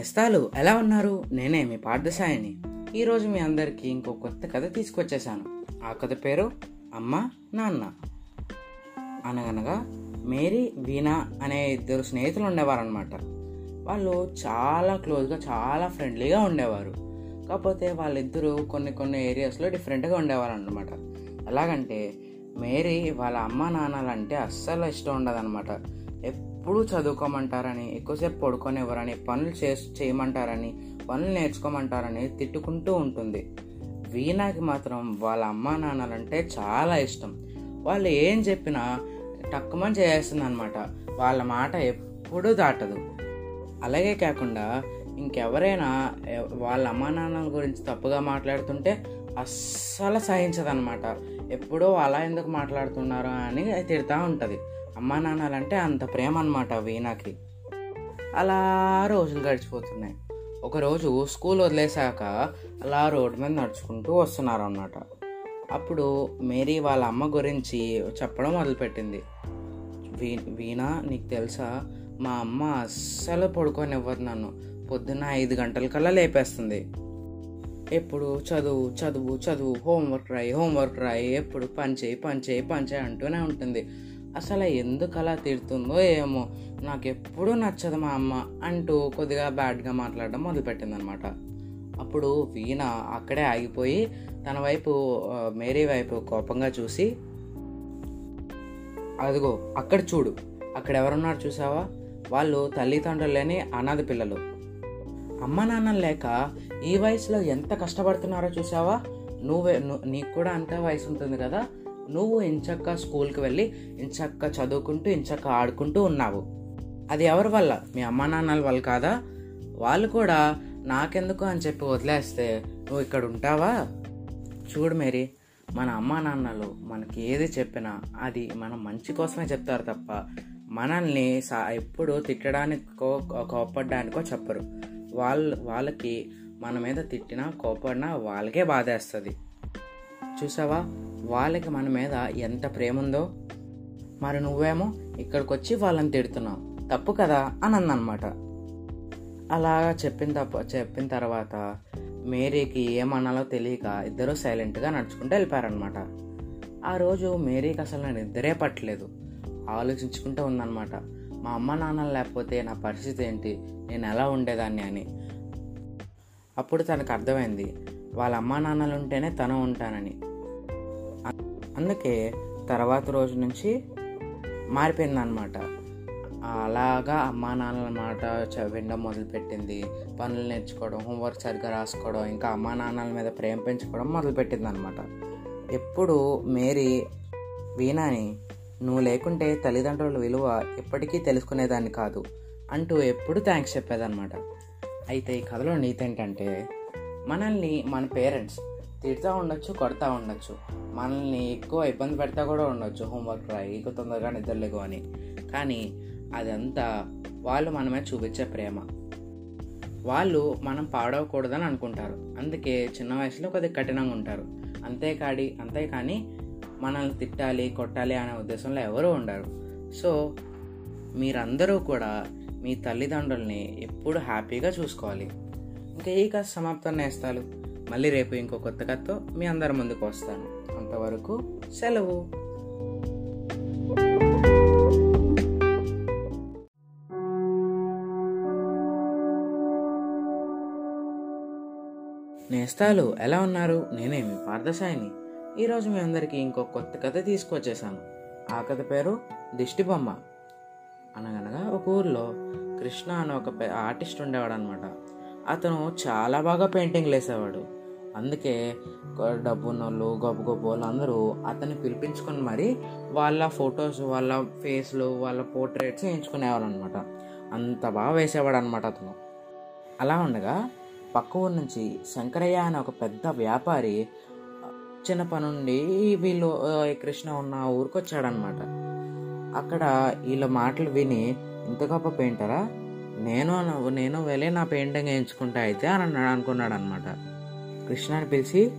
నేస్తాలు ఎలా ఉన్నారు? నేనే మీ పార్థసాయిని. ఈరోజు మీ అందరికీ ఇంకో కొత్త కథ తీసుకొచ్చేసాను ఆ కథ పేరు అమ్మ నాన్న. అనగనగా మేరీ వీణా అనే ఇద్దరు స్నేహితులు ఉండేవారనమాట వాళ్ళు చాలా క్లోజ్గా చాలా ఫ్రెండ్లీగా ఉండేవారు. కాకపోతే వాళ్ళిద్దరూ కొన్ని కొన్ని ఏరియాస్లో డిఫరెంట్గా ఉండేవారు అనమాట ఎలాగంటే మేరీ వాళ్ళ అమ్మ నాన్నలంటే అస్సలు ఇష్టం ఉండదన్నమాట. ఎప్పుడూ చదువుకోమంటారని ఎక్కువసేపు పడుకోనివ్వరని పనులు చే చేయమంటారని పనులు నేర్చుకోమంటారని తిట్టుకుంటూ ఉంటుంది. వీణాకి మాత్రం వాళ్ళ అమ్మా నాన్నలంటే చాలా ఇష్టం. వాళ్ళు ఏం చెప్పినా టక్కుమని చేస్తుంది అనమాట వాళ్ళ మాట ఎప్పుడూ దాటదు. అలాగే కాకుండా ఇంకెవరైనా వాళ్ళ అమ్మా నాన్నల గురించి తప్పుగా మాట్లాడుతుంటే అస్సలు సహించదనమాట. ఎప్పుడో అలా ఎందుకు మాట్లాడుతున్నారు అని తిడతా ఉంటుంది. అమ్మా నాన్నలంటే అంత ప్రేమ అనమాట వీణాకి. అలా రోజులు గడిచిపోతున్నాయి. ఒకరోజు స్కూల్ వదిలేశాక అలా రోడ్డు మీద నడుచుకుంటూ వస్తున్నారు అన్నమాట అప్పుడు మేరీ వాళ్ళ అమ్మ గురించి చెప్పడం మొదలుపెట్టింది. వీ వీణా నీకు తెలుసా? మా అమ్మ అస్సలు పడుకోనివ్వదు నన్ను. పొద్దున్న ఐదు గంటల కల్లా లేపేస్తుంది. ఎప్పుడు చదువు చదువు చదువు హోంవర్క్ రాయి హోంవర్క్ రాయి ఎప్పుడు పని చేయి పని చేయి పని చేయి అంటూనే ఉంటుంది. అసలు ఎందుకు అలా తిడుతుందో ఏమో. నాకు ఎప్పుడూ నచ్చదు మా అమ్మ అంటూ కొద్దిగా బ్యాడ్గా మాట్లాడడం మొదలుపెట్టిందనమాట. అప్పుడు వీణ అక్కడే ఆగిపోయి తన వైపు మేరీ వైపు కోపంగా చూసి అదిగో అక్కడ చూడు. అక్కడ ఎవరున్నారు చూసావా? వాళ్ళు తల్లిదండ్రులు లేని అనాథ పిల్లలు. అమ్మ నాన్న లేక ఈ వయసులో ఎంత కష్టపడుతున్నారో చూసావా? నువ్వే నీకు కూడా అంతే వయసు ఉంటుంది కదా? నువ్వు ఇంచక్క స్కూల్కి వెళ్ళి ఇంచక్క చదువుకుంటూ ఇంచక్క ఆడుకుంటూ ఉన్నావు. అది ఎవరి వల్ల? మీ అమ్మా నాన్నల వల్ల కాదా? వాళ్ళు కూడా నాకెందుకు అని చెప్పి వదిలేస్తే నువ్వు ఇక్కడ ఉంటావా? చూడు మేరీ మన అమ్మా నాన్నలు మనకి ఏది చెప్పినా అది మనం మంచి కోసమే చెప్తారు తప్ప మనల్ని సా ఎప్పుడు తిట్టడానికో కోపడ్డానికో చెప్పరు. వాళ్ళు వాళ్ళకి మన మీద తిట్టినా కోపడినా వాళ్ళకే బాధేస్తుంది. చూసావా? వాళ్ళకి మన మీద ఎంత ప్రేమ ఉందో మరి నువ్వేమో ఇక్కడికి వచ్చి వాళ్ళని తిడుతున్నావు. తప్పు కదా అని అందనమాట అలాగా చెప్పిన తప్ప చెప్పిన తర్వాత మేరీకి ఏమనాలో తెలియక ఇద్దరు సైలెంట్గా నడుచుకుంటూ వెళ్ళిపోయారనమాట. ఆ రోజు మేరీకి అసలు నేను నిద్రే పట్టలేదు. ఆలోచించుకుంటూ ఉందన్నమాట మా అమ్మ నాన్నలు లేకపోతే నా పరిస్థితి ఏంటి? నేను ఎలా ఉండేదాన్ని అని. అప్పుడు తనకు అర్థమైంది. వాళ్ళ అమ్మా నాన్నలు ఉంటేనే తను ఉంటానని. అందుకే తర్వాత రోజు నుంచి మారిపోయిందనమాట అలాగా అమ్మా నాన్నల మాట చ- వినడం మొదలుపెట్టింది. పనులు నేర్చుకోవడం హోంవర్క్ సరిగ్గా రాసుకోవడం ఇంకా అమ్మా నాన్నల మీద ప్రేమ పెంచుకోవడం మొదలుపెట్టింది అనమాట ఎప్పుడు మేరీ వీణాని నువ్వు లేకుంటే తల్లిదండ్రుల విలువ ఎప్పటికీ తెలుసుకునేదాన్ని కాదు అంటూ ఎప్పుడు థ్యాంక్స్ చెప్పేదన్నమాట. అయితే ఈ కథలో నీతి ఏంటంటే మనల్ని మన పేరెంట్స్ తిడతా ఉండొచ్చు కొడతా ఉండొచ్చు. మనల్ని ఎక్కువ ఇబ్బంది పెడతా కూడా ఉండొచ్చు. హోంవర్క్ రాయి ఎక్కువ తొందరగా నిద్రలేకు అని. కానీ అదంతా వాళ్ళు మనమే చూపించే ప్రేమ. వాళ్ళు మనం పాడవకూడదని అనుకుంటారు. అందుకే చిన్న వయసులో కొద్దిగా కఠినంగా ఉంటారు. అంతేకాడి అంతేకాని మనల్ని తిట్టాలి కొట్టాలి అనే ఉద్దేశంలో ఎవరు ఉండరు. సో మీరందరూ కూడా మీ తల్లిదండ్రుల్ని ఎప్పుడు హ్యాపీగా చూసుకోవాలి. ఇంకా ఈ కాస్త సమాప్తం నేస్తాలు? మళ్ళీ రేపు ఇంకో కొత్త కథతో మీ అందరి ముందుకు వస్తాను. అంతవరకు సెలవు. నేస్తాలు ఎలా ఉన్నారు? నేనేమి పార్థసాయిని. ఈరోజు మీ అందరికీ ఇంకో కొత్త కథ తీసుకొచ్చేసాను ఆ కథ పేరు దిష్టిబొమ్మ. అనగనగా ఒక ఊర్లో కృష్ణ అనే ఒక ఆర్టిస్ట్ ఉండేవాడు అనమాట అతను చాలా బాగా పెయింటింగ్లు వేసేవాడు అందుకే డబ్బున్నోళ్ళు గొప్ప గొప్ప వాళ్ళు అందరూ అతన్ని పిలిపించుకొని మరి వాళ్ళ ఫొటోస్ వాళ్ళ ఫేస్లు వాళ్ళ పోర్ట్రేట్స్ వేయించుకునేవారు అనమాట అంత బాగా వేసేవాడు అనమాట అతను. అలా ఉండగా పక్క ఊరు నుంచి శంకరయ్య అనే ఒక పెద్ద వ్యాపారి చిన్న పని నుండి వీళ్ళు కృష్ణ ఉన్న ఊరికి వచ్చాడనమాట అక్కడ వీళ్ళ మాటలు విని ఇంత గొప్ప పెయింటరా? నేను నేను వెళ్ళి నా పెయింటింగ్ వేయించుకుంటా అయితే అని అనుకున్నాడు అనమాట కృష్ణని పిలిచి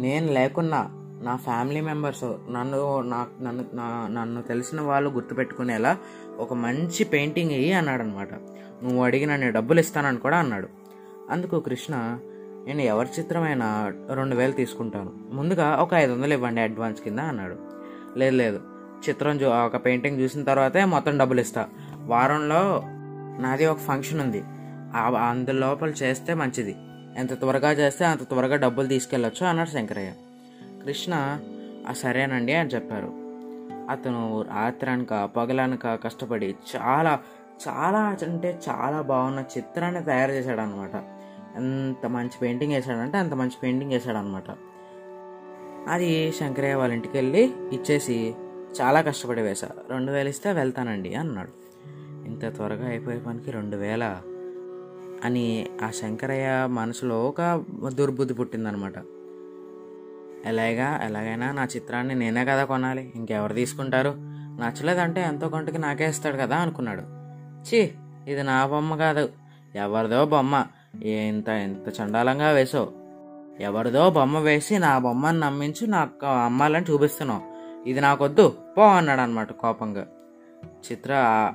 నేను లేకున్నా నా ఫ్యామిలీ మెంబర్స్ నన్ను నన్ను నా నన్ను తెలిసిన వాళ్ళు గుర్తుపెట్టుకునేలా ఒక మంచి పెయింటింగ్ ఇయ్యి అన్నాడు అనమాట నువ్వు అడిగిన నేను డబ్బులు ఇస్తానని కూడా అన్నాడు. అందుకు కృష్ణ నేను ఎవరి చిత్రమైనా రెండు వేలు తీసుకుంటాను. ముందుగా ఒక ఐదు వందలు ఇవ్వండి అడ్వాన్స్ కింద అన్నాడు. లేదు లేదు. చిత్రం చూ ఒక పెయింటింగ్ చూసిన తర్వాతే మొత్తం డబ్బులు ఇస్తా. వారంలో నాది ఒక ఫంక్షన్ ఉంది. అందులోపల చేస్తే మంచిది. ఎంత త్వరగా చేస్తే అంత త్వరగా డబ్బులు తీసుకెళ్ళొచ్చు అన్నాడు శంకరయ్య. కృష్ణ "ఆ, సరేనండి అని చెప్పారు. అతను రాత్రనక పగలనక కష్టపడి చాలా చాలా అంటే చాలా బాగున్న చిత్రాన్ని తయారు చేశాడు అనమాట ఎంత మంచి పెయింటింగ్ వేసాడంటే అంత మంచి పెయింటింగ్ వేసాడు అనమాట అది శంకరయ్య వాళ్ళ ఇంటికి వెళ్ళి ఇచ్చేసి చాలా కష్టపడి వేశా రెండు వేలు ఇస్తే వెళ్తానండి అన్నాడు. ఇంత త్వరగా అయిపోయే పనికి రెండు వేల? అని ఆ శంకరయ్య మనసులో ఒక దుర్బుద్ధి పుట్టిందనమాట. ఎలాగా ఎలాగైనా నా చిత్రాన్ని నేనే కదా కొనాలి ఇంకెవరు తీసుకుంటారు? నచ్చలేదంటే ఎంతో కొంటకి నాకే ఇస్తాడు కదా అనుకున్నాడు. చీ ఇది నా బొమ్మ కాదు. ఎవరిదో బొమ్మ. ఇంత ఇంత చండాలంగా వేసావు ఎవరిదో బొమ్మ వేసి నా బొమ్మని నమ్మించి నాకు అమ్మాలని చూపిస్తున్నావు. ఇది నాకొద్దు పో అన్నాడు అనమాట కోపంగా. చిత్ర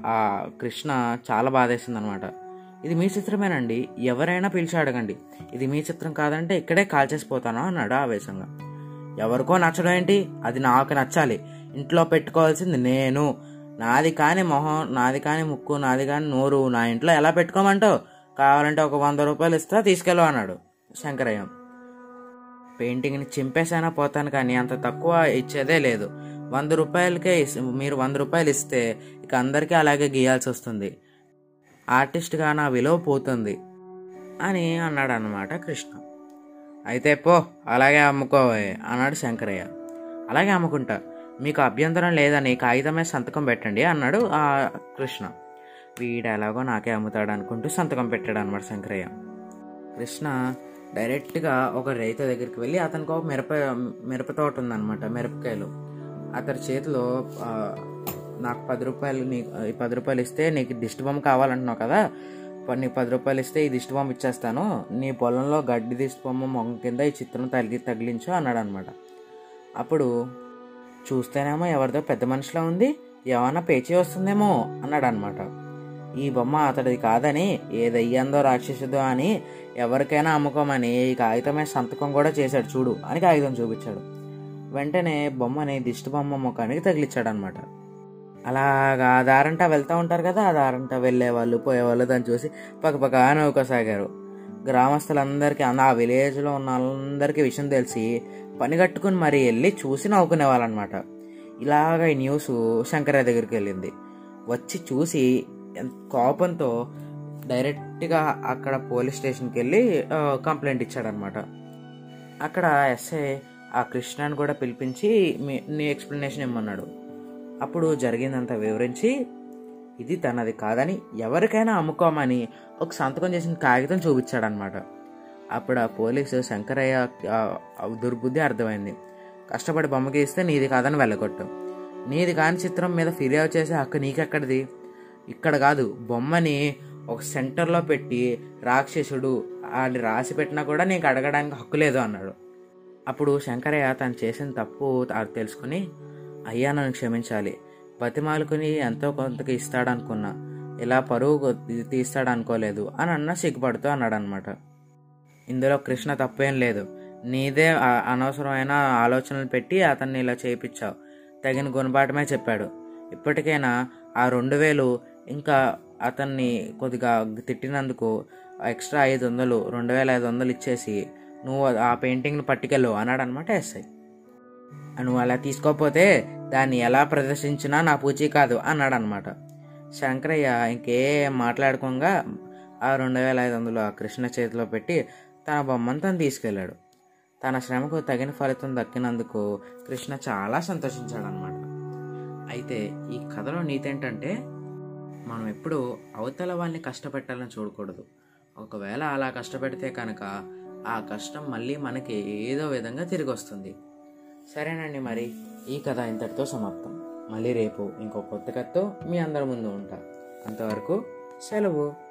ఆ కృష్ణ చాలా బాధేసింది అనమాట ఇది మీ చిత్రమేనండి. ఎవరైనా పిలిచి అడగండి. ఇది మీ చిత్రం కాదంటే ఇక్కడే కాల్చేసిపోతాను అన్నాడు ఆవేశంగా. ఎవరికో నచ్చడం ఏంటి? అది నాకు నచ్చాలి. ఇంట్లో పెట్టుకోవాల్సింది నేను. నాది కాని మొహం నాది కాని ముక్కు నాది కాని నోరు నా ఇంట్లో ఎలా పెట్టుకోమంటావు? కావాలంటే ఒక వంద రూపాయలు ఇస్తా తీసుకెళ్ళు అన్నాడు శంకరయ్య. పెయింటింగ్ని చింపేసైనా పోతాను కానీ అంత తక్కువ ఇచ్చేదే లేదు. వంద రూపాయలకే మీరు వంద రూపాయలు ఇస్తే ఇక అందరికీ అలాగే గీయాల్సి వస్తుంది ఆర్టిస్ట్గా నా విలువ పోతుంది అని అన్నాడు అనమాట కృష్ణ. అయితే పో అలాగే అమ్ముకోవే అన్నాడు శంకరయ్య. అలాగే అమ్ముకుంటా మీకు అభ్యంతరం లేదని కాగితమే సంతకం పెట్టండి అన్నాడు ఆ కృష్ణ. వీడు ఎలాగో నాకే అమ్ముతాడు అనుకుంటూ సంతకం పెట్టాడు అనమాట శంకరయ్య. కృష్ణ డైరెక్ట్గా ఒక రైతు దగ్గరికి వెళ్ళి అతనికి ఒక మిరప మిరప తోట ఉందన్నమాట మిరపకాయలు. అతని చేతిలో నాకు పది రూపాయలు నీ ఈ పది రూపాయలు ఇస్తే నీకు దిష్టి బొమ్మ కావాలంటున్నావు కదా. నీకు పది రూపాయలు ఇస్తే ఈ దిష్టి బొమ్మ ఇచ్చేస్తాను. నీ పొలంలో గడ్డి దిష్టి బొమ్మ మొగం కింద ఈ చిత్రం తగిలి తగిలించు అన్నాడు అనమాట అప్పుడు చూస్తేనేమో ఎవరిదో పెద్ద మనిషిలో ఉంది ఏమన్నా పేచీ వస్తుందేమో అన్నాడు అనమాట ఈ బొమ్మ అతడిది కాదని ఏదయ్యందో రాక్షసుదో అని ఎవరికైనా అమ్ముకోమని ఈ కాగితమే సంతకం కూడా చేశాడు చూడు అని కాగితం చూపించాడు. వెంటనే బొమ్మని దిష్టి బొమ్మ ముఖానికి తగిలిచ్చాడు అనమాట అలాగా ఆ దారంటా వెళ్తూ ఉంటారు కదా ఆ దారంటా వెళ్ళేవాళ్ళు పోయేవాళ్ళు దాన్ని చూసి పక్కపక్క నవ్వుకోసాగారు. గ్రామస్తులందరికీ ఆ విలేజ్లో ఉన్న వాళ్ళందరికీ విషయం తెలిసి పని కట్టుకుని మరీ వెళ్ళి చూసి నవ్వుకునేవాళ్ళు అనమాట ఇలాగ ఈ న్యూస్ శంకరయ్య దగ్గరికి వెళ్ళింది. వచ్చి చూసి ఎంత కోపంతో డైరెక్ట్గా అక్కడ పోలీస్ స్టేషన్కి వెళ్ళి కంప్లైంట్ ఇచ్చాడనమాట. అక్కడ ఎస్ఐ ఆ కృష్ణాన్ని కూడా పిలిపించి మీ నీ ఎక్స్ప్లెనేషన్ ఇమ్మన్నాడు. అప్పుడు జరిగిందంతా వివరించి ఇది తనది కాదని ఎవరికైనా అమ్ముకోమని ఒక సంతకం చేసిన కాగితం చూపించాడనమాట అప్పుడు ఆ పోలీసు శంకరయ్య దుర్బుద్ధి అర్థమైంది. కష్టపడి బొమ్మకి ఇస్తే నీది కాదని వెళ్ళగొట్టు. నీది కాని చిత్రం మీద ఫిర్యాదు చేసే హక్కు నీకెక్కడిది? ఇక్కడ కాదు బొమ్మని ఒక సెంటర్లో పెట్టి రాక్షసుడు అని రాసి పెట్టినా కూడా నీకు అడగడానికి హక్కు లేదు అన్నాడు. అప్పుడు శంకరయ్య తను చేసిన తప్పు తెలుసుకుని అయ్యా నన్ను క్షమించాలి. బతిమాలుకుని ఎంతో కొంతకి ఇస్తాడనుకున్నా. ఇలా పరువు తీస్తాడు తీస్తాడనుకోలేదు అని అన్న సిగ్గుపడుతూ అన్నాడు అనమాట ఇందులో కృష్ణ తప్పేం లేదు. నీదే అనవసరమైన ఆలోచనలు పెట్టి అతన్ని ఇలా చేయించావు తగిన గుణపాఠమే చెప్పాడు. ఇప్పటికైనా ఆ రెండు వేలు ఇంకా అతన్ని కొద్దిగా తిట్టినందుకు ఎక్స్ట్రా ఐదు వందలు రెండు వేల ఐదు వందలు ఇచ్చేసి నువ్వు ఆ పెయింటింగ్ని పట్టుకెళ్ళు అన్నాడు అనమాట ఎస్ఐ. నువ్వు అలా తీసుకోకపోతే దాన్ని ఎలా ప్రదర్శించినా నా పూచి కాదు అన్నాడు అనమాట శంకరయ్య ఇంకేం మాట్లాడుకోగా ఆ రెండు వేల ఐదు వందలు ఆ కృష్ణ చేతిలో పెట్టి తన బొమ్మను తను తీసుకెళ్ళాడు. తన శ్రమకు తగిన ఫలితం దక్కినందుకు కృష్ణ చాలా సంతోషించాడు అనమాట అయితే ఈ కథలో నీతేంటంటే మనం ఎప్పుడు అవతల వాళ్ళని కష్టపెట్టాలని చూడకూడదు. ఒకవేళ అలా కష్టపెడితే కనుక ఆ కష్టం మళ్ళీ మనకి ఏదో విధంగా తిరిగి వస్తుంది సరేనండి మరి. ఈ కథ ఇంతటితో సమాప్తం. మళ్ళీ రేపు ఇంకో కొత్త కథతో మీ అందరి ముందు ఉంటా. అంతవరకు సెలవు.